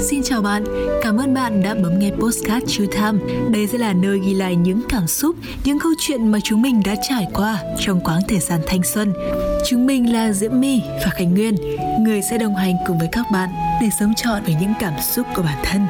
Xin chào bạn, cảm ơn bạn đã bấm nghe Postcard True Time. Đây sẽ là nơi ghi lại những cảm xúc, những câu chuyện mà chúng mình đã trải qua trong quãng thời gian thanh xuân. Chúng mình là Diễm My và Khánh Nguyên, người sẽ đồng hành cùng với các bạn để sống trọn với những cảm xúc của bản thân.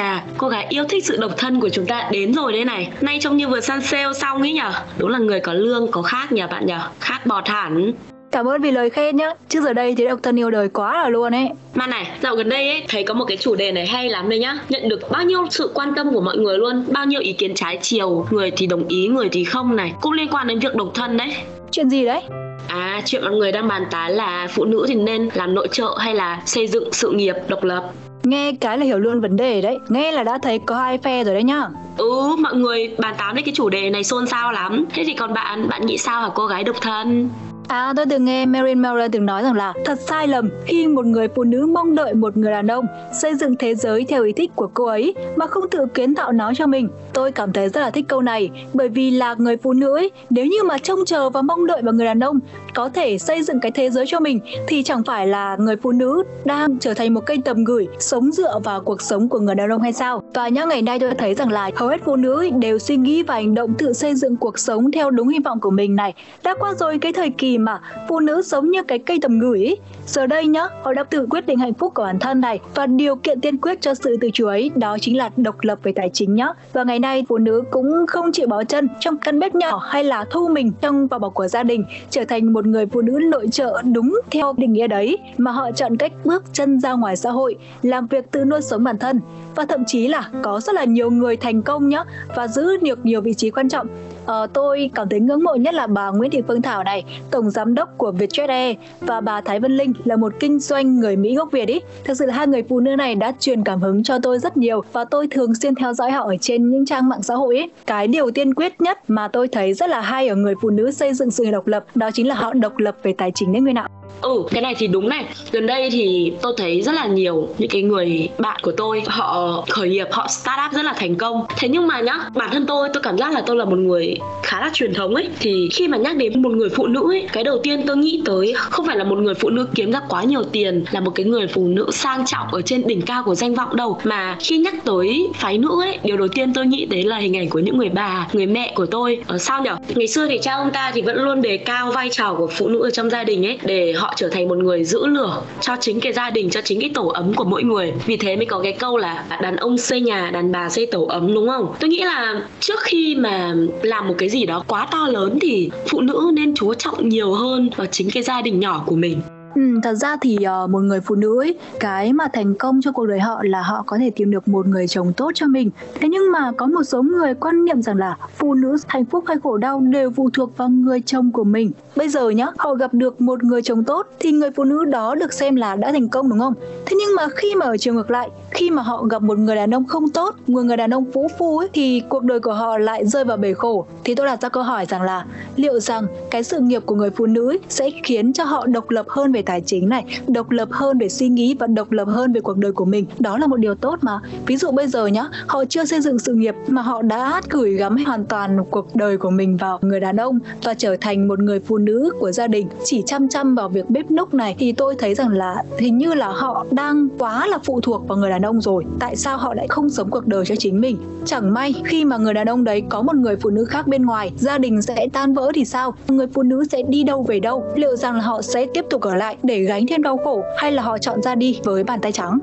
Chà cô gái yêu thích sự độc thân của chúng ta đến rồi đây này. Nay trông như vừa săn sale xong ấy nhở? Đúng là người có lương có khác nhờ bạn nhở? Khác bọt hẳn. Cảm ơn vì lời khen nhá. Chứ giờ đây thì độc thân yêu đời quá là luôn ấy. Mà này, dạo gần đây ấy, thấy có một cái chủ đề này hay lắm đây nhá. Nhận được bao nhiêu sự quan tâm của mọi người luôn Bao nhiêu ý kiến trái chiều. Người thì đồng ý, người thì không này. Cũng liên quan đến việc độc thân đấy. Chuyện gì đấy? À, chuyện mọi người đang bàn tán là phụ nữ thì nên làm nội trợ hay là xây dựng sự nghiệp độc lập Nghe cái là hiểu luôn vấn đề đấy. Nghe là đã thấy có hai phe rồi đấy nhá. Ừ, mọi người bàn tán đến cái chủ đề này xôn xao lắm. Thế thì còn bạn, bạn nghĩ sao hả cô gái độc thân? À tôi từng nghe Marilyn Monroe từng nói rằng là thật sai lầm khi một người phụ nữ mong đợi một người đàn ông xây dựng thế giới theo ý thích của cô ấy mà không tự kiến tạo nó cho mình. Tôi cảm thấy rất là thích câu này bởi vì là người phụ nữ ấy, nếu như mà trông chờ và mong đợi vào người đàn ông có thể xây dựng cái thế giới cho mình thì chẳng phải là người phụ nữ đang trở thành một cây tầm gửi sống dựa vào cuộc sống của người đàn ông hay sao? Và nhá ngày nay tôi thấy rằng là hầu hết phụ nữ đều suy nghĩ và hành động tự xây dựng cuộc sống theo đúng hy vọng của mình này. Đã qua rồi cái thời kỳ mà phụ nữ sống như cái cây tầm gửi ấy. Giờ đây nhá, họ đã tự quyết định hạnh phúc của bản thân này và điều kiện tiên quyết cho sự tự chủ ấy đó chính là độc lập về tài chính nhá. Và ngày nay phụ nữ cũng không chịu bó chân trong căn bếp nhỏ hay là thu mình trong vỏ bọc của gia đình trở thành một người phụ nữ nội trợ đúng theo định nghĩa đấy mà họ chọn cách bước chân ra ngoài xã hội làm việc tự nuôi sống bản thân và thậm chí là có rất là nhiều người thành công nhá và giữ được nhiều vị trí quan trọng. Ờ, tôi cảm thấy ngưỡng mộ nhất là bà Nguyễn Thị Phương Thảo này, tổng giám đốc của Vietjet Air và bà Thái Vân Linh là một kinh doanh người Mỹ gốc Việt ý. Thực sự là hai người phụ nữ này đã truyền cảm hứng cho tôi rất nhiều và tôi thường xuyên theo dõi họ ở trên những trang mạng xã hội ý. Cái điều tiên quyết nhất mà tôi thấy rất là hay ở người phụ nữ xây dựng sự độc lập đó chính là họ độc lập về tài chính đấy người nào. Ừ, cái này thì đúng này. Gần đây thì tôi thấy rất là nhiều những cái người bạn của tôi họ khởi nghiệp, họ start up rất là thành công. Thế nhưng mà nhá, bản thân tôi tôi cảm giác là tôi là một người khá là truyền thống ấy thì khi mà nhắc đến một người phụ nữ ấy, cái đầu tiên tôi nghĩ tới không phải là một người phụ nữ kiếm ra quá nhiều tiền, là một cái người phụ nữ sang trọng ở trên đỉnh cao của danh vọng đâu, mà khi nhắc tới phái nữ ấy, điều đầu tiên tôi nghĩ đến là hình ảnh của những người bà, người mẹ của tôi. Ở sao nhở? Ngày xưa thì cha ông ta thì vẫn luôn đề cao vai trò của phụ nữ ở trong gia đình ấy để họ trở thành một người giữ lửa cho chính cái gia đình cho chính cái tổ ấm của mỗi người vì thế mới có cái câu là đàn ông xây nhà đàn bà xây tổ ấm đúng không tôi nghĩ là trước khi mà làm một cái gì đó quá to lớn thì phụ nữ nên chú trọng nhiều hơn vào chính cái gia đình nhỏ của mình. Ừ, thật ra thì uh, một người phụ nữ ấy, cái mà thành công cho cuộc đời họ là họ có thể tìm được một người chồng tốt cho mình. Thế nhưng mà có một số người quan niệm rằng là phụ nữ hạnh phúc hay khổ đau đều phụ thuộc vào người chồng của mình. Bây giờ nhá, họ gặp được một người chồng tốt thì người phụ nữ đó được xem là đã thành công đúng không? Thế nhưng mà khi mà ở chiều ngược lại, khi mà họ gặp một người đàn ông không tốt, một người đàn ông phú phu ấy thì cuộc đời của họ lại rơi vào bể khổ. Thì tôi đặt ra câu hỏi rằng là liệu rằng cái sự nghiệp của người phụ nữ ấy sẽ khiến cho họ độc lập hơn về về tài chính này, độc lập hơn về suy nghĩ và độc lập hơn về cuộc đời của mình. Đó là một điều tốt mà. Ví dụ bây giờ nhá, họ chưa xây dựng sự nghiệp mà họ đã gửi gắm hoàn toàn cuộc đời của mình vào người đàn ông và trở thành một người phụ nữ của gia đình. Chỉ chăm chăm vào việc bếp núc này thì tôi thấy rằng là hình như là họ đang quá là phụ thuộc vào người đàn ông rồi. Tại sao họ lại không sống cuộc đời cho chính mình? Chẳng may khi mà người đàn ông đấy có một người phụ nữ khác bên ngoài, gia đình sẽ tan vỡ thì sao? Người phụ nữ sẽ đi đâu về đâu? Liệu rằng là họ sẽ tiếp tục ở lại lại để gánh thêm đau khổ hay là họ chọn ra đi với bàn tay trắng?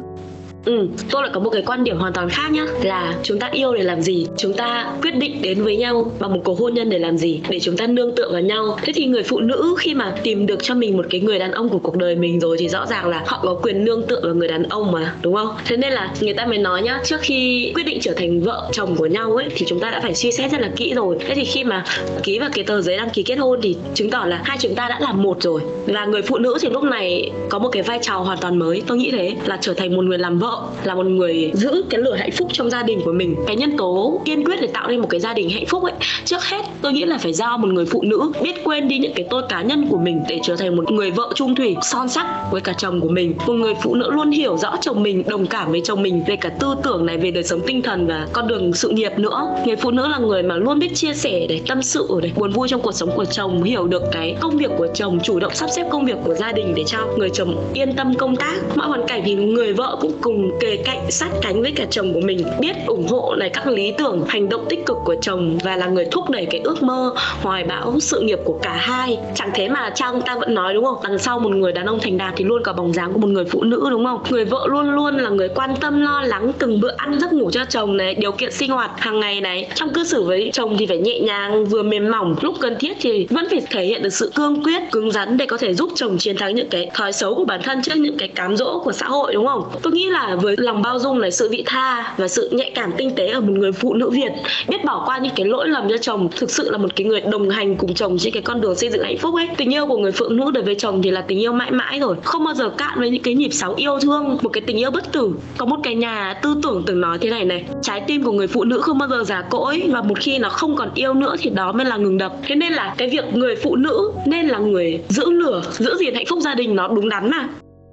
Ừ, tôi lại có một cái quan điểm hoàn toàn khác nhá. Là chúng ta yêu để làm gì Chúng ta quyết định đến với nhau bằng một cuộc hôn nhân để làm gì Để chúng ta nương tựa vào nhau. Thế thì người phụ nữ khi mà tìm được cho mình một cái người đàn ông của cuộc đời mình rồi Thì rõ ràng là họ có quyền nương tựa vào người đàn ông mà Đúng không? Thế nên là người ta mới nói nhá Trước khi quyết định trở thành vợ chồng của nhau ấy Thì chúng ta đã phải suy xét rất là kỹ rồi. Thế thì khi mà ký vào cái tờ giấy đăng ký kết hôn Thì chứng tỏ là hai chúng ta đã là một rồi. Và người phụ nữ thì lúc này có một cái vai trò hoàn toàn mới Tôi nghĩ thế là trở thành một người làm vợ vợ là một người giữ cái lửa hạnh phúc trong gia đình của mình. Cái nhân tố kiên quyết để tạo nên một cái gia đình hạnh phúc ấy, trước hết tôi nghĩ là phải giao một người phụ nữ biết quên đi những cái tôi cá nhân của mình để trở thành một người vợ trung thủy, son sắc với cả chồng của mình. Một người phụ nữ luôn hiểu rõ chồng mình, đồng cảm với chồng mình về cả tư tưởng này về đời sống tinh thần và con đường sự nghiệp nữa. Người phụ nữ là người mà luôn biết chia sẻ để tâm sự để buồn vui trong cuộc sống của chồng, hiểu được cái công việc của chồng, chủ động sắp xếp công việc của gia đình để cho người chồng yên tâm công tác. Mọi hoàn cảnh thì người vợ cũng cùng kề cạnh, sát cánh với cả chồng của mình, biết ủng hộ này, các lý tưởng, hành động tích cực của chồng và là người thúc đẩy cái ước mơ, hoài bão sự nghiệp của cả hai. Chẳng thế mà trang ta vẫn nói, đúng không? Đằng sau một người đàn ông thành đạt thì luôn có bóng dáng của một người phụ nữ, đúng không? Người vợ luôn luôn là người quan tâm, lo lắng, từng bữa ăn, giấc ngủ cho chồng này, điều kiện sinh hoạt hàng ngày này. Trong cư xử với chồng thì phải nhẹ nhàng, vừa mềm mỏng, lúc cần thiết thì vẫn phải thể hiện được sự cương quyết, cứng rắn để có thể giúp chồng chiến thắng những cái thói xấu của bản thân trước những cái cám dỗ của xã hội, đúng không? Tôi nghĩ là với lòng bao dung này, sự vị tha và sự nhạy cảm tinh tế ở một người phụ nữ việt, biết bỏ qua những cái lỗi lầm cho chồng, thực sự là một cái người đồng hành cùng chồng trên cái con đường xây dựng hạnh phúc ấy. Tình yêu của người phụ nữ đối với chồng thì là tình yêu mãi mãi rồi, không bao giờ cạn với những cái nhịp sóng yêu thương, một cái tình yêu bất tử. Có một cái nhà tư tưởng từng nói thế này này, trái tim của người phụ nữ không bao giờ già cỗi và một khi nó không còn yêu nữa thì đó mới là ngừng đập. Thế nên là cái việc người phụ nữ nên là người giữ lửa, giữ gìn hạnh phúc gia đình nó đúng đắn mà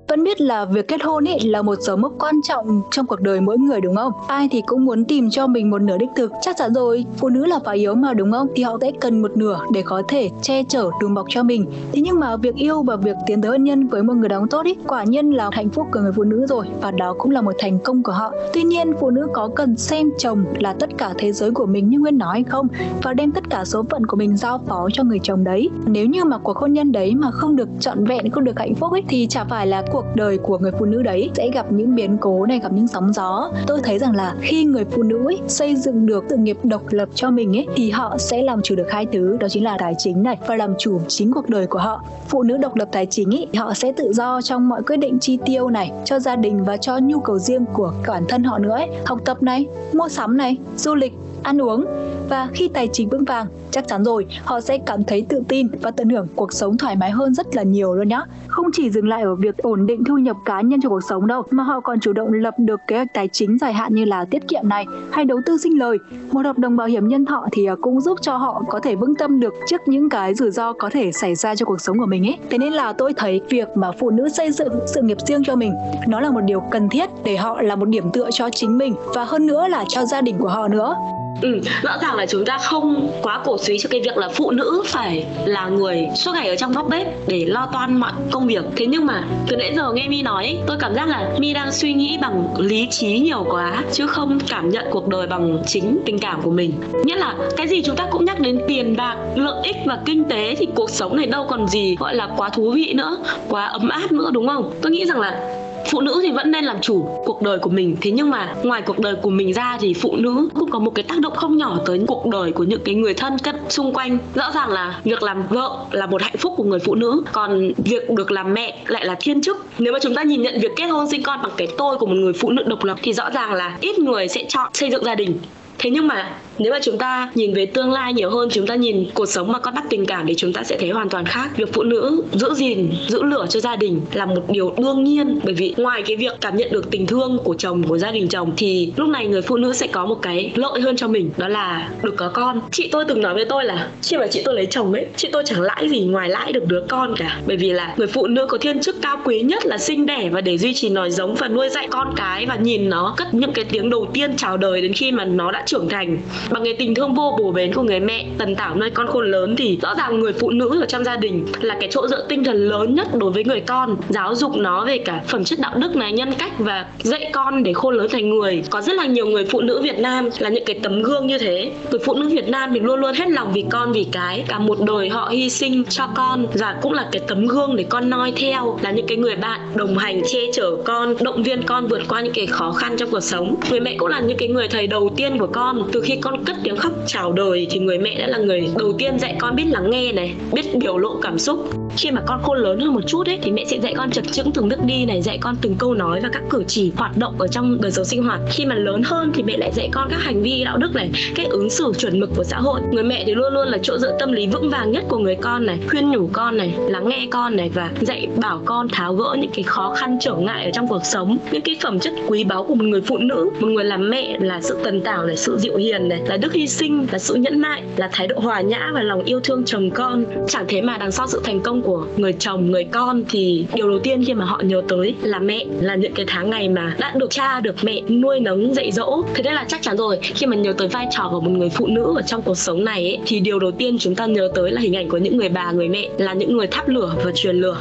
vẫn biết là việc kết hôn ấy là một dấu mốc quan trọng trong cuộc đời mỗi người đúng không? Ai thì cũng muốn tìm cho mình một nửa đích thực. Chắc chắn rồi, phụ nữ là phải yếu mà đúng không? Thì họ sẽ cần một nửa để có thể che chở đùm bọc cho mình. Thế nhưng mà việc yêu và việc tiến tới hôn nhân với một người đàn ông tốt ấy, quả nhiên là hạnh phúc của người phụ nữ rồi và đó cũng là một thành công của họ. Tuy nhiên, phụ nữ có cần xem chồng là tất cả thế giới của mình như Nguyên nói hay không và đem tất cả số phận của mình giao phó cho người chồng đấy. Nếu như mà cuộc hôn nhân đấy mà không được trọn vẹn, không được hạnh phúc ấy thì chả phải là cuộc đời của người phụ nữ đấy sẽ gặp những biến cố này gặp những sóng gió. Tôi thấy rằng là khi người phụ nữ ấy, xây dựng được sự nghiệp độc lập cho mình ấy thì họ sẽ làm chủ được hai thứ đó chính là tài chính này và làm chủ chính cuộc đời của họ. Phụ nữ độc lập tài chính ấy họ sẽ tự do trong mọi quyết định chi tiêu này cho gia đình và cho nhu cầu riêng của bản thân họ nữa ấy. Học tập này mua sắm này du lịch ăn uống. Và khi tài chính vững vàng, chắc chắn rồi, họ sẽ cảm thấy tự tin và tận hưởng cuộc sống thoải mái hơn rất là nhiều luôn nhá. Không chỉ dừng lại ở việc ổn định thu nhập cá nhân cho cuộc sống đâu, mà họ còn chủ động lập được kế hoạch tài chính dài hạn như là tiết kiệm này hay đầu tư sinh lời. Một hợp đồng bảo hiểm nhân thọ thì à, cũng giúp cho họ có thể vững tâm được trước những cái rủi ro có thể xảy ra cho cuộc sống của mình ấy. Thế nên là tôi thấy việc mà phụ nữ xây dựng sự nghiệp riêng cho mình, nó là một điều cần thiết để họ là một điểm tựa cho chính mình và hơn nữa là cho gia đình của họ nữa. Ừ, rõ ràng là chúng ta không quá cổ suý cho cái việc là phụ nữ phải là người suốt ngày ở trong góc bếp để lo toan mọi công việc. Thế nhưng mà từ nãy giờ nghe mi nói tôi cảm giác là mi đang suy nghĩ bằng lý trí nhiều quá chứ không cảm nhận cuộc đời bằng chính tình cảm của mình. Nhất là cái gì chúng ta cũng nhắc đến tiền bạc lợi ích và kinh tế thì cuộc sống này đâu còn gì gọi là quá thú vị nữa quá ấm áp nữa đúng không? Tôi nghĩ rằng là phụ nữ thì vẫn nên làm chủ cuộc đời của mình. Thế nhưng mà ngoài cuộc đời của mình ra thì phụ nữ cũng có một cái tác động không nhỏ tới cuộc đời của những cái người thân cận xung quanh. Rõ ràng là việc làm vợ là một hạnh phúc của người phụ nữ, còn việc được làm mẹ lại là thiên chức. Nếu mà chúng ta nhìn nhận việc kết hôn sinh con bằng cái tôi của một người phụ nữ độc lập thì rõ ràng là ít người sẽ chọn xây dựng gia đình. Thế nhưng mà nếu mà chúng ta nhìn về tương lai nhiều hơn, chúng ta nhìn cuộc sống mà con đắp tình cảm thì chúng ta sẽ thấy hoàn toàn khác. Việc phụ nữ giữ gìn, giữ lửa cho gia đình là một điều đương nhiên. Bởi vì ngoài cái việc cảm nhận được tình thương của chồng, của gia đình chồng, thì lúc này người phụ nữ sẽ có một cái lợi hơn cho mình, đó là được có con. Chị tôi từng nói với tôi là khi mà chị tôi lấy chồng ấy, chị tôi chẳng lãi gì ngoài lãi được đứa con cả. Bởi vì là người phụ nữ có thiên chức cao quý nhất là sinh đẻ và để duy trì nòi giống và nuôi dạy con cái và nhìn nó cất những cái tiếng đầu tiên chào đời đến khi mà nó đã trưởng thành bằng cái tình thương vô bổ bến của người mẹ, tần tảo nơi con khôn lớn thì rõ ràng người phụ nữ ở trong gia đình là cái chỗ dựa tinh thần lớn nhất đối với người con. Giáo dục nó về cả phẩm chất đạo đức này, nhân cách và dạy con để khôn lớn thành người. Có rất là nhiều người phụ nữ Việt Nam là những cái tấm gương như thế. Người phụ nữ Việt Nam thì luôn luôn hết lòng vì con, vì cái. Cả một đời họ hy sinh cho con và cũng là cái tấm gương để con noi theo, là những cái người bạn đồng hành, che chở con, động viên con vượt qua những cái khó khăn trong cuộc sống. Người mẹ cũng là những cái người thầy đầu tiên của con. Từ khi con con cất tiếng khóc chào đời thì người mẹ đã là người đầu tiên dạy con biết lắng nghe này, biết biểu lộ cảm xúc. Khi mà con khôn lớn hơn một chút ấy, thì mẹ sẽ dạy con chật chững từng bước đi này, dạy con từng câu nói và các cử chỉ hoạt động ở trong đời sống sinh hoạt. Khi mà lớn hơn thì mẹ lại dạy con các hành vi đạo đức này, cách ứng xử chuẩn mực của xã hội. Người mẹ thì luôn luôn là chỗ dựa tâm lý vững vàng nhất của người con này, khuyên nhủ con này, lắng nghe con này và dạy bảo con tháo gỡ những cái khó khăn trở ngại ở trong cuộc sống. Những cái phẩm chất quý báu của một người phụ nữ, một người làm mẹ là sự tần tảo này, sự dịu hiền này là đức hy sinh là sự nhẫn nại là thái độ hòa nhã và lòng yêu thương chồng con. Chẳng thế mà đằng sau sự thành công của người chồng người con thì điều đầu tiên khi mà họ nhớ tới là mẹ là những cái tháng ngày mà đã được cha được mẹ nuôi nấng dạy dỗ. Thế nên là chắc chắn rồi khi mà nhớ tới vai trò của một người phụ nữ ở trong cuộc sống này ấy, thì điều đầu tiên chúng ta nhớ tới là hình ảnh của những người bà người mẹ là những người thắp lửa và truyền lửa.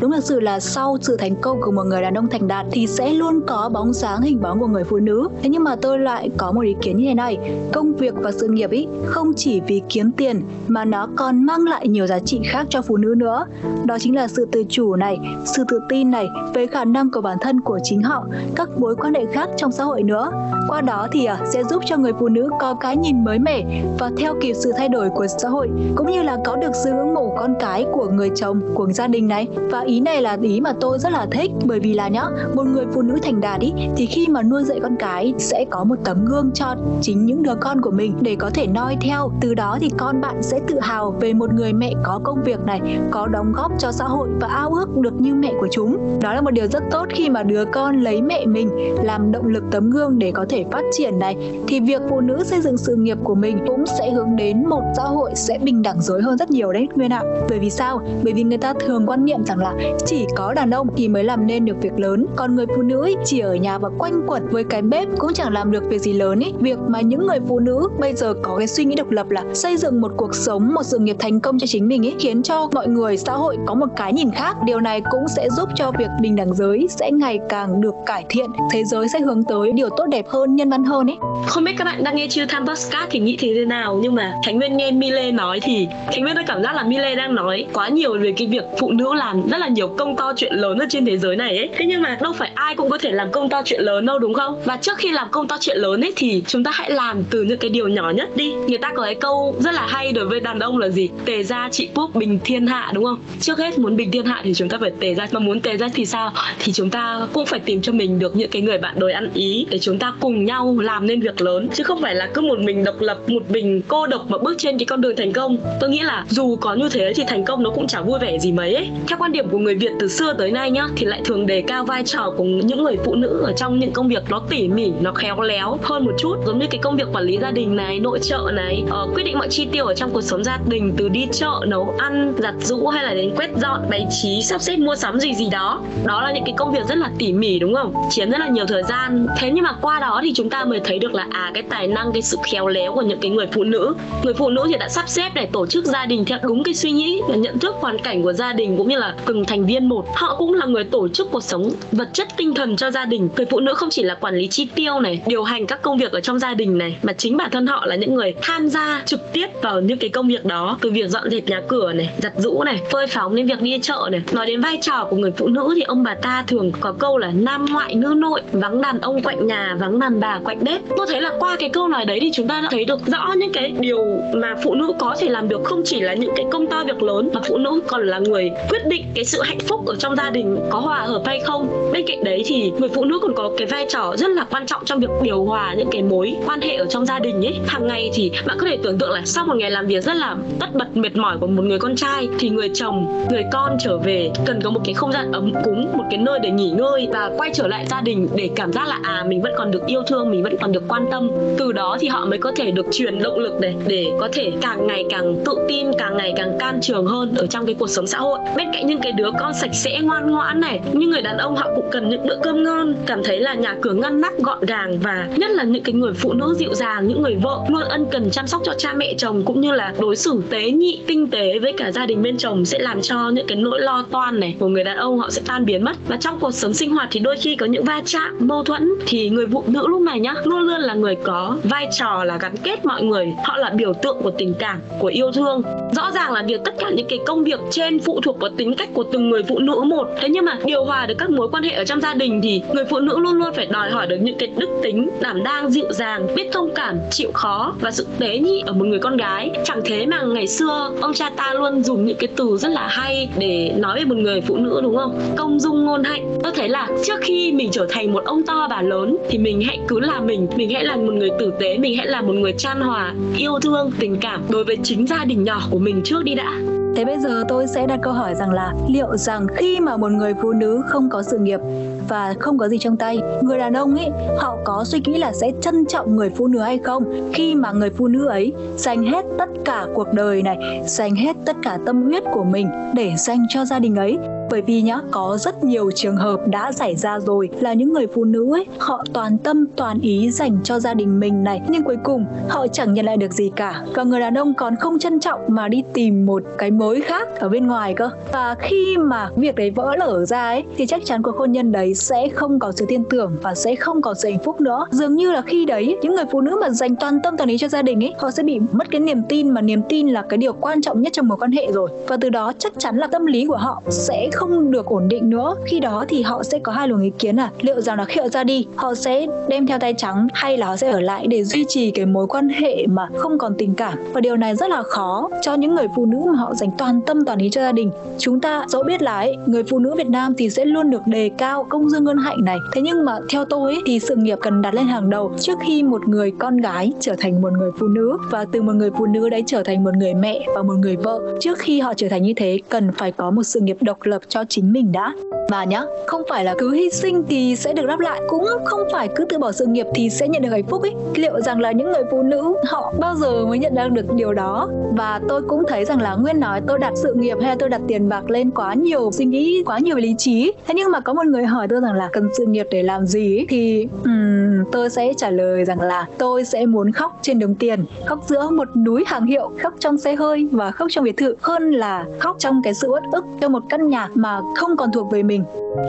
Đúng là sự là sau sự thành công của một người đàn ông thành đạt thì sẽ luôn có bóng dáng hình bóng của người phụ nữ. Thế nhưng mà tôi lại có một ý kiến như thế này, công việc và sự nghiệp ý không chỉ vì kiếm tiền mà nó còn mang lại nhiều giá trị khác cho phụ nữ nữa. Đó chính là sự tự chủ này, sự tự tin này về khả năng của bản thân của chính họ, các mối quan hệ khác trong xã hội nữa. Qua đó thì à, sẽ giúp cho người phụ nữ có cái nhìn mới mẻ và theo kịp sự thay đổi của xã hội cũng như là có được sự ngưỡng mộ con cái của người chồng, của gia đình này và và ý này là ý mà tôi rất là thích. Bởi vì là nhá, một người phụ nữ thành đạt ý, thì khi mà nuôi dạy con cái sẽ có một tấm gương cho chính những đứa con của mình để có thể noi theo. Từ đó thì con bạn sẽ tự hào về một người mẹ có công việc này, có đóng góp cho xã hội và ao ước được như mẹ của chúng. Đó là một điều rất tốt khi mà đứa con lấy mẹ mình làm động lực tấm gương để có thể phát triển này. Thì việc phụ nữ xây dựng sự nghiệp của mình cũng sẽ hướng đến một xã hội sẽ bình đẳng giới hơn rất nhiều đấy Nguyên ạ. Bởi vì sao? Bởi vì người ta thường quan niệm rằng là chỉ có đàn ông thì mới làm nên được việc lớn. Còn người phụ nữ chỉ ở nhà và quanh quẩn với cái bếp cũng chẳng làm được việc gì lớn ý việc mà những người phụ nữ bây giờ có cái suy nghĩ độc lập là xây dựng một cuộc sống, một sự nghiệp thành công cho chính mình ý khiến cho mọi người, xã hội có một cái nhìn khác. Điều này cũng sẽ giúp cho việc bình đẳng giới sẽ ngày càng được cải thiện. Thế giới sẽ hướng tới điều tốt đẹp hơn, nhân văn hơn ấy. Không biết các bạn đang nghe chưa tham podcast thì nghĩ thế nào, nhưng mà khánh nguyên nghe mile nói thì khánh nguyên đã cảm giác là mile đang nói quá nhiều về cái việc phụ nữ làm rất là nhiều công to chuyện lớn ở trên thế giới này ấy. Thế nhưng mà đâu phải ai cũng có thể làm công to chuyện lớn đâu, đúng không? Và trước khi làm công to chuyện lớn ấy thì chúng ta hãy làm từ những cái điều nhỏ nhất đi. Người ta có cái câu rất là hay đối với đàn ông là gì? Tề gia trị quốc bình thiên hạ, đúng không? Trước hết muốn bình thiên hạ thì chúng ta phải tề gia. Mà muốn tề gia thì sao? Thì chúng ta cũng phải tìm cho mình được những cái người bạn đời ăn ý để chúng ta cùng nhau làm nên việc lớn. Chứ không phải là cứ một mình độc lập, một mình cô độc mà bước trên cái con đường thành công. Tôi nghĩ là dù có như thế thì thành công nó cũng chả vui vẻ gì mấy ấy. Theo quan điểm của người việt từ xưa tới nay nhá thì lại thường đề cao vai trò của những người phụ nữ ở trong những công việc nó tỉ mỉ nó khéo léo hơn một chút. Giống như cái công việc quản lý gia đình này nội trợ này uh, quyết định mọi chi tiêu ở trong cuộc sống gia đình từ đi chợ nấu ăn giặt giũ hay là đến quét dọn bày trí sắp xếp mua sắm gì gì đó. Đó là những cái công việc rất là tỉ mỉ đúng không? Chiếm rất là nhiều thời gian. Thế nhưng mà qua đó thì chúng ta mới thấy được là à cái tài năng cái sự khéo léo của những cái người phụ nữ. Người phụ nữ thì đã sắp xếp để tổ chức gia đình theo đúng cái suy nghĩ và nhận thức hoàn cảnh của gia đình cũng như là từng thành viên một. Họ cũng là người tổ chức cuộc sống, vật chất tinh thần cho gia đình. Người phụ nữ không chỉ là quản lý chi tiêu này, điều hành các công việc ở trong gia đình này, mà chính bản thân họ là những người tham gia trực tiếp vào những cái công việc đó. Từ việc dọn dẹp nhà cửa này, giặt rũ này, phơi phóng đến việc đi chợ này. Nói đến vai trò của người phụ nữ thì ông bà ta thường có câu là nam ngoại nữ nội, vắng đàn ông quạnh nhà, vắng đàn bà quạnh bếp. Tôi thấy là qua cái câu nói đấy thì chúng ta đã thấy được rõ những cái điều mà phụ nữ có thể làm được không chỉ là những cái công to việc lớn, mà phụ nữ còn là người quyết định cái sự hạnh phúc ở trong gia đình có hòa hợp hay không? Bên cạnh đấy thì người phụ nữ còn có cái vai trò rất là quan trọng trong việc điều hòa những cái mối quan hệ ở trong gia đình ấy. Hàng ngày thì bạn có thể tưởng tượng là sau một ngày làm việc rất là tất bật, mệt mỏi của một người con trai, thì người chồng, người con trở về cần có một cái không gian ấm cúng, một cái nơi để nghỉ ngơi và quay trở lại gia đình để cảm giác là à mình vẫn còn được yêu thương, mình vẫn còn được quan tâm. Từ đó thì họ mới có thể được truyền động lực này để có thể càng ngày càng tự tin, càng ngày càng can trường hơn ở trong cái cuộc sống xã hội. Bên cạnh những cái đứa con sạch sẽ, ngoan ngoãn này. Nhưng người đàn ông họ cũng cần những bữa cơm ngon, cảm thấy là nhà cửa ngăn nắp, gọn gàng và nhất là những cái người phụ nữ dịu dàng, những người vợ luôn ân cần chăm sóc cho cha mẹ chồng cũng như là đối xử tế nhị, tinh tế với cả gia đình bên chồng sẽ làm cho những cái nỗi lo toan này của người đàn ông họ sẽ tan biến mất. Và trong cuộc sống sinh hoạt thì đôi khi có những va chạm, mâu thuẫn thì người phụ nữ lúc này nhá, luôn luôn là người có vai trò là gắn kết mọi người. Họ là biểu tượng của tình cảm, của yêu thương. Rõ ràng là việc tất cả những cái công việc trên phụ thuộc vào tính cách của từng người phụ nữ một. Thế nhưng mà điều hòa được các mối quan hệ ở trong gia đình thì người phụ nữ luôn luôn phải đòi hỏi được những cái đức tính, đảm đang, dịu dàng, biết thông cảm, chịu khó và sự tế nhị ở một người con gái. Chẳng thế mà ngày xưa, ông cha ta luôn dùng những cái từ rất là hay để nói về một người phụ nữ, đúng không? Công dung ngôn hạnh. Tôi thấy là trước khi mình trở thành một ông to bà lớn thì mình hãy cứ là mình mình hãy là một người tử tế, mình hãy là một người chan hòa, yêu thương, tình cảm đối với chính gia đình nhỏ của mình trước đi đã. Thế bây giờ tôi sẽ đặt câu hỏi rằng là liệu rằng khi mà một người phụ nữ không có sự nghiệp và không có gì trong tay, người đàn ông ấy họ có suy nghĩ là sẽ trân trọng người phụ nữ hay không? Khi mà người phụ nữ ấy dành hết tất cả cuộc đời này, dành hết tất cả tâm huyết của mình để dành cho gia đình ấy bởi vì nhá có rất nhiều trường hợp đã xảy ra rồi là những người phụ nữ ấy họ toàn tâm toàn ý dành cho gia đình mình này nhưng cuối cùng họ chẳng nhận lại được gì cả. Và người đàn ông còn không trân trọng mà đi tìm một cái mới khác ở bên ngoài cơ. Và khi mà việc đấy vỡ lở ra ấy thì chắc chắn cuộc hôn nhân đấy sẽ không có sự tin tưởng và sẽ không có sự hạnh phúc nữa. Dường như là khi đấy những người phụ nữ mà dành toàn tâm toàn ý cho gia đình ấy họ sẽ bị mất cái niềm tin mà niềm tin là cái điều quan trọng nhất trong mối quan hệ rồi. Và từ đó chắc chắn là tâm lý của họ sẽ không được ổn định nữa. Khi đó thì họ sẽ có hai luồng ý kiến là liệu rằng là khi họ ra đi họ sẽ đem theo tay trắng hay là họ sẽ ở lại để duy trì cái mối quan hệ mà không còn tình cảm? Và điều này rất là khó cho những người phụ nữ mà họ dành toàn tâm toàn ý cho gia đình. Chúng ta dẫu biết là ấy, người phụ nữ Việt Nam thì sẽ luôn được đề cao công dương ngân hạnh này. Thế nhưng mà theo tôi ấy, thì sự nghiệp cần đặt lên hàng đầu trước khi một người con gái trở thành một người phụ nữ. Và từ một người phụ nữ đấy trở thành một người mẹ và một người vợ trước khi họ trở thành như thế cần phải có một sự nghiệp độc lập cho chính mình đã. Và nhá không phải là cứ hy sinh thì sẽ được đáp lại cũng không phải cứ từ bỏ sự nghiệp thì sẽ nhận được hạnh phúc ấy. Liệu rằng là những người phụ nữ họ bao giờ mới nhận ra được điều đó? Và tôi cũng thấy rằng là nguyên nói tôi đặt sự nghiệp hay là tôi đặt tiền bạc lên quá nhiều suy nghĩ quá nhiều lý trí. Thế nhưng mà có một người hỏi tôi rằng là cần sự nghiệp để làm gì ấy, thì um, tôi sẽ trả lời rằng là tôi sẽ muốn khóc trên đồng tiền khóc giữa một núi hàng hiệu khóc trong xe hơi và khóc trong biệt thự hơn là khóc trong cái sự uất ức trong một căn nhà mà không còn thuộc về mình.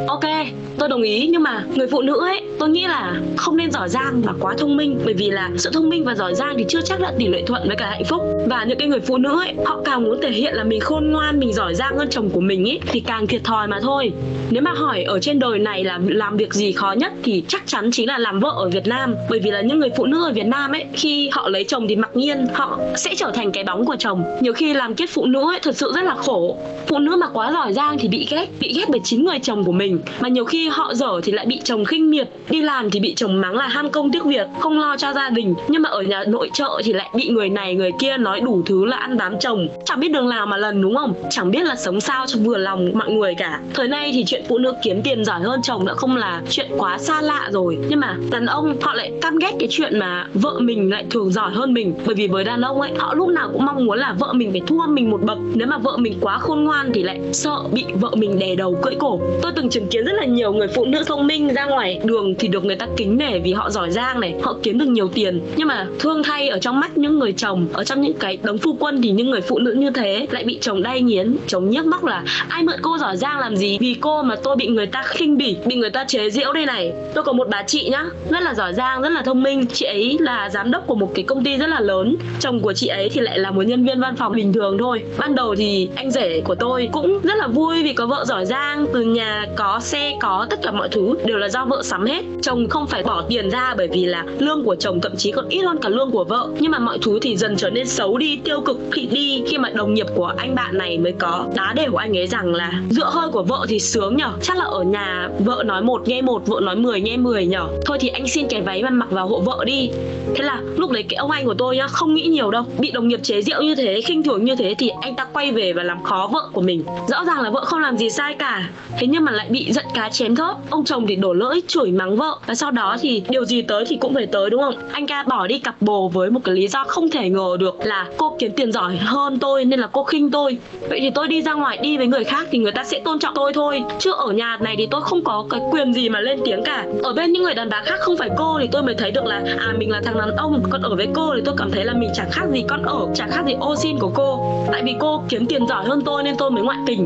Ok, tôi đồng ý nhưng mà người phụ nữ ấy tôi nghĩ là không nên giỏi giang và quá thông minh bởi vì là sự thông minh và giỏi giang thì chưa chắc là tỷ lệ thuận với cả hạnh phúc. Và những cái người phụ nữ ấy họ càng muốn thể hiện là mình khôn ngoan mình giỏi giang hơn chồng của mình ấy thì càng thiệt thòi mà thôi. Nếu mà hỏi ở trên đời này là làm việc gì khó nhất thì chắc chắn chính là làm vợ ở Việt Nam. Bởi vì là những người phụ nữ ở Việt Nam ấy, khi họ lấy chồng thì mặc nhiên họ sẽ trở thành cái bóng của chồng. Nhiều khi làm kiếp phụ nữ ấy, thật sự rất là khổ. Phụ nữ mà quá giỏi giang thì bị ghét bị ghét bởi chính người chồng của mình. Mà nhiều khi họ dở thì lại bị chồng khinh miệt, đi làm thì bị chồng mắng là ham công tiếc việc, không lo cho gia đình. Nhưng mà ở nhà nội trợ thì lại bị người này, người kia nói đủ thứ là ăn bám chồng. Chẳng biết đường nào mà lần, đúng không? Chẳng biết là sống sao cho vừa lòng mọi người cả. Thời nay thì chuyện phụ nữ kiếm tiền giỏi hơn chồng đã không là chuyện quá xa lạ rồi. Nhưng mà đàn ông, họ lại căm ghét cái chuyện mà vợ mình lại thường giỏi hơn mình. Bởi vì với đàn ông ấy, họ lúc nào cũng mong muốn là vợ mình phải thua mình một bậc. Nếu mà vợ mình quá khôn ngoan thì lại sợ bị vợ mình đè đầu cưỡi cổ. Tôi từng chứng kiến rất là nhiều người phụ nữ thông minh ra ngoài đường thì được người ta kính nể vì họ giỏi giang này, họ kiếm được nhiều tiền. Nhưng mà thương thay ở trong mắt những người chồng, ở trong những cái đống phu quân thì những người phụ nữ như thế lại bị chồng đay nghiến. Chồng nhức móc là, ai mượn cô giỏi giang làm gì? Vì cô mà tôi bị người ta khinh bỉ bị người ta chế giễu đây này. Tôi có một bà chị nhá, rất là giỏi giang, rất là thông minh. Chị ấy là giám đốc của một cái công ty rất là lớn. Chồng của chị ấy thì lại là một nhân viên văn phòng bình thường thôi. Ban đầu thì anh rể của tôi cũng rất là vui vì có vợ giỏi giang. Từ nhà có xe, có tất cả mọi thứ, đều là do vợ sắm hết. Chồng không phải bỏ tiền ra bởi vì là lương của chồng thậm chí còn ít hơn cả lương của vợ. Nhưng mà mọi thứ thì dần trở nên xấu đi, tiêu cực khi đi. Khi mà đồng nghiệp của anh bạn này mới có, đá đều của anh ấy rằng là dựa hơi của vợ thì sướng nhở chắc là ở nhà vợ nói một, nghe một, vợ nói 10 nghe 10 nhở? Thôi thì anh xin cái váy mà mặc vào hộ vợ đi. Thế là lúc đấy cái ông anh của tôi nhá, không nghĩ nhiều đâu. Bị đồng nghiệp chế giễu như thế, khinh thường như thế thì anh ta quay về và làm khó vợ của mình. Rõ ràng là vợ không làm gì sai cả. Thế nhưng mà lại bị giận cá chém thớt. Ông chồng thì đổ lỗi, chửi mắng vợ. Và sau đó thì điều gì tới thì cũng phải tới, đúng không? Anh ca bỏ đi cặp bồ với một cái lý do không thể ngờ được là cô kiếm tiền giỏi hơn tôi nên là cô khinh tôi. Vậy thì tôi đi ra ngoài đi với người khác thì người ta sẽ tôn trọng tôi thôi. Chứ ở nhà này thì tôi không có cái quyền gì mà lên tiếng cả. Ở bên những người đàn bà khác không phải cô thì tôi mới thấy được là à mình là thằng đàn ông còn ở với cô thì tôi cảm thấy là mình chẳng khác gì con ở, chẳng khác gì ô xin của cô. Tại vì cô kiếm tiền giỏi hơn tôi nên tôi mới ngoại tình.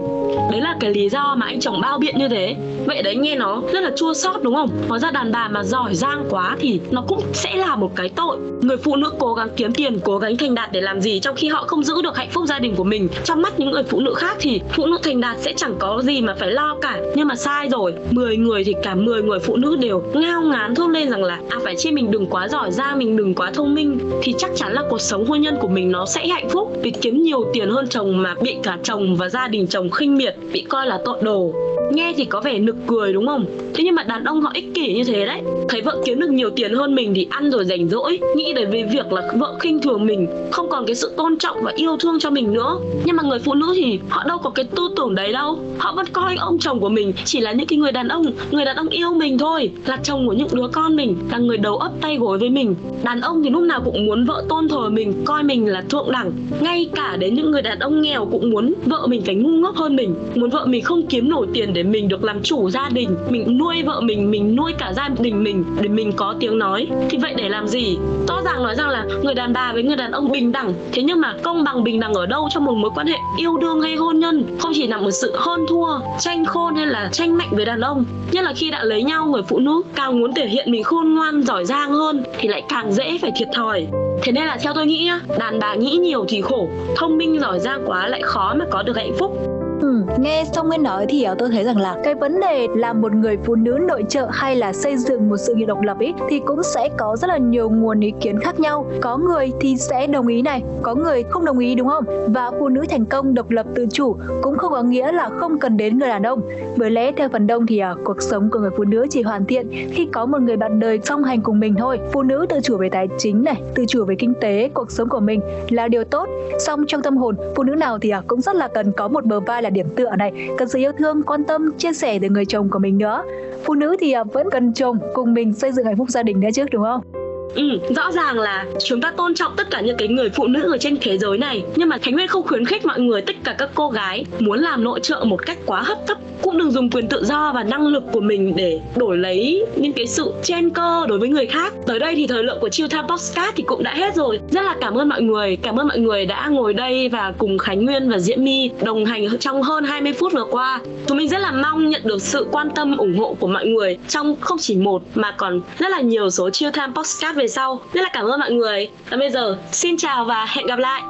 Đấy là cái lý do mà anh chồng bao biện như thế. Vậy đấy, nghe nó rất là chua xót, đúng không? Hóa ra đàn bà mà giỏi giang quá thì nó cũng sẽ là một cái tội. Người phụ nữ cố gắng kiếm tiền, cố gắng thành đạt để làm gì trong khi họ không giữ được hạnh phúc gia đình của mình. Trong mắt những người phụ nữ khác thì phụ nữ thành đạt sẽ chẳng có gì mà phải lo cả. Nhưng mà sai rồi. 10 người thì cả 10 người phụ nữ đều ngao ngán thốt lên rằng là à phải chi mình đừng quá giỏi ra, mình đừng quá thông minh. Thì chắc chắn là cuộc sống hôn nhân của mình nó sẽ hạnh phúc, vì kiếm nhiều tiền hơn chồng mà bị cả chồng và gia đình chồng khinh miệt, bị coi là tội đồ nghe thì có vẻ nực cười đúng không? Thế nhưng mà đàn ông họ ích kỷ như thế đấy. Thấy vợ kiếm được nhiều tiền hơn mình thì ăn rồi rảnh rỗi. Nghĩ đến về việc là vợ khinh thường mình, không còn cái sự tôn trọng và yêu thương cho mình nữa. Nhưng mà người phụ nữ thì họ đâu có cái tư tưởng đấy đâu. Họ vẫn coi ông chồng của mình chỉ là những cái người đàn ông, người đàn ông yêu mình thôi. Là chồng của những đứa con mình, là người đầu ấp tay gối với mình. Đàn ông thì lúc nào cũng muốn vợ tôn thờ mình, coi mình là thượng đẳng. Ngay cả đến những người đàn ông nghèo cũng muốn vợ mình phải ngu ngốc hơn mình. Muốn vợ mình không kiếm nổi tiền để mình được làm chủ gia đình, mình nuôi vợ mình mình nuôi cả gia đình mình để mình có tiếng nói. Thì vậy để làm gì? Rõ ràng nói rằng là người đàn bà với người đàn ông bình đẳng. Thế nhưng mà công bằng bình đẳng ở đâu trong một mối quan hệ yêu đương hay hôn nhân? Không chỉ nằm ở sự hơn thua, tranh khôn hay là tranh mạnh với đàn ông. Nhất là khi đã lấy nhau, người phụ nữ càng muốn thể hiện mình khôn ngoan, giỏi giang hơn thì lại càng dễ phải thiệt thòi. Thế nên là theo tôi nghĩ nhá, đàn bà nghĩ nhiều thì khổ, thông minh giỏi giang quá lại khó mà có được hạnh phúc. Ừ, nghe xong Nguyên nói thì ờ, tôi thấy rằng là cái vấn đề là một người phụ nữ nội trợ hay là xây dựng một sự nghiệp độc lập ấy thì cũng sẽ có rất là nhiều nguồn ý kiến khác nhau. Có người thì sẽ đồng ý này, có người không đồng ý đúng không? Và phụ nữ thành công độc lập tự chủ cũng không có nghĩa là không cần đến người đàn ông. Bởi lẽ theo phần đông thì à, cuộc sống của người phụ nữ chỉ hoàn thiện khi có một người bạn đời song hành cùng mình thôi. Phụ nữ tự chủ về tài chính này, tự chủ về kinh tế, cuộc sống của mình là điều tốt. Song trong tâm hồn, phụ nữ nào thì à, cũng rất là cần có một bờ vai là điểm tựa này. Cần sự yêu thương, quan tâm, chia sẻ từ người chồng của mình nữa. Phụ nữ thì à, vẫn cần chồng, cùng mình xây dựng hạnh phúc gia đình nữa chứ, đúng không? Ừ, rõ ràng là chúng ta tôn trọng tất cả những cái người phụ nữ ở trên thế giới này. Nhưng mà Khánh Nguyên không khuyến khích mọi người, tất cả các cô gái muốn làm nội trợ một cách quá hấp tấp Cũng đừng dùng quyền tự do và năng lực của mình để đổi lấy những cái sự chen cơ đối với người khác. Tới đây thì thời lượng của Chill Time Podcast thì cũng đã hết rồi. Rất là cảm ơn mọi người, cảm ơn mọi người đã ngồi đây và cùng Khánh Nguyên và Diễm My đồng hành trong hơn 20 phút vừa qua. Chúng mình rất là mong nhận được sự quan tâm ủng hộ của mọi người trong không chỉ một mà còn rất là nhiều số Chill Time Podcast về sau. Rất là cảm ơn mọi người. Và bây giờ, xin chào và hẹn gặp lại.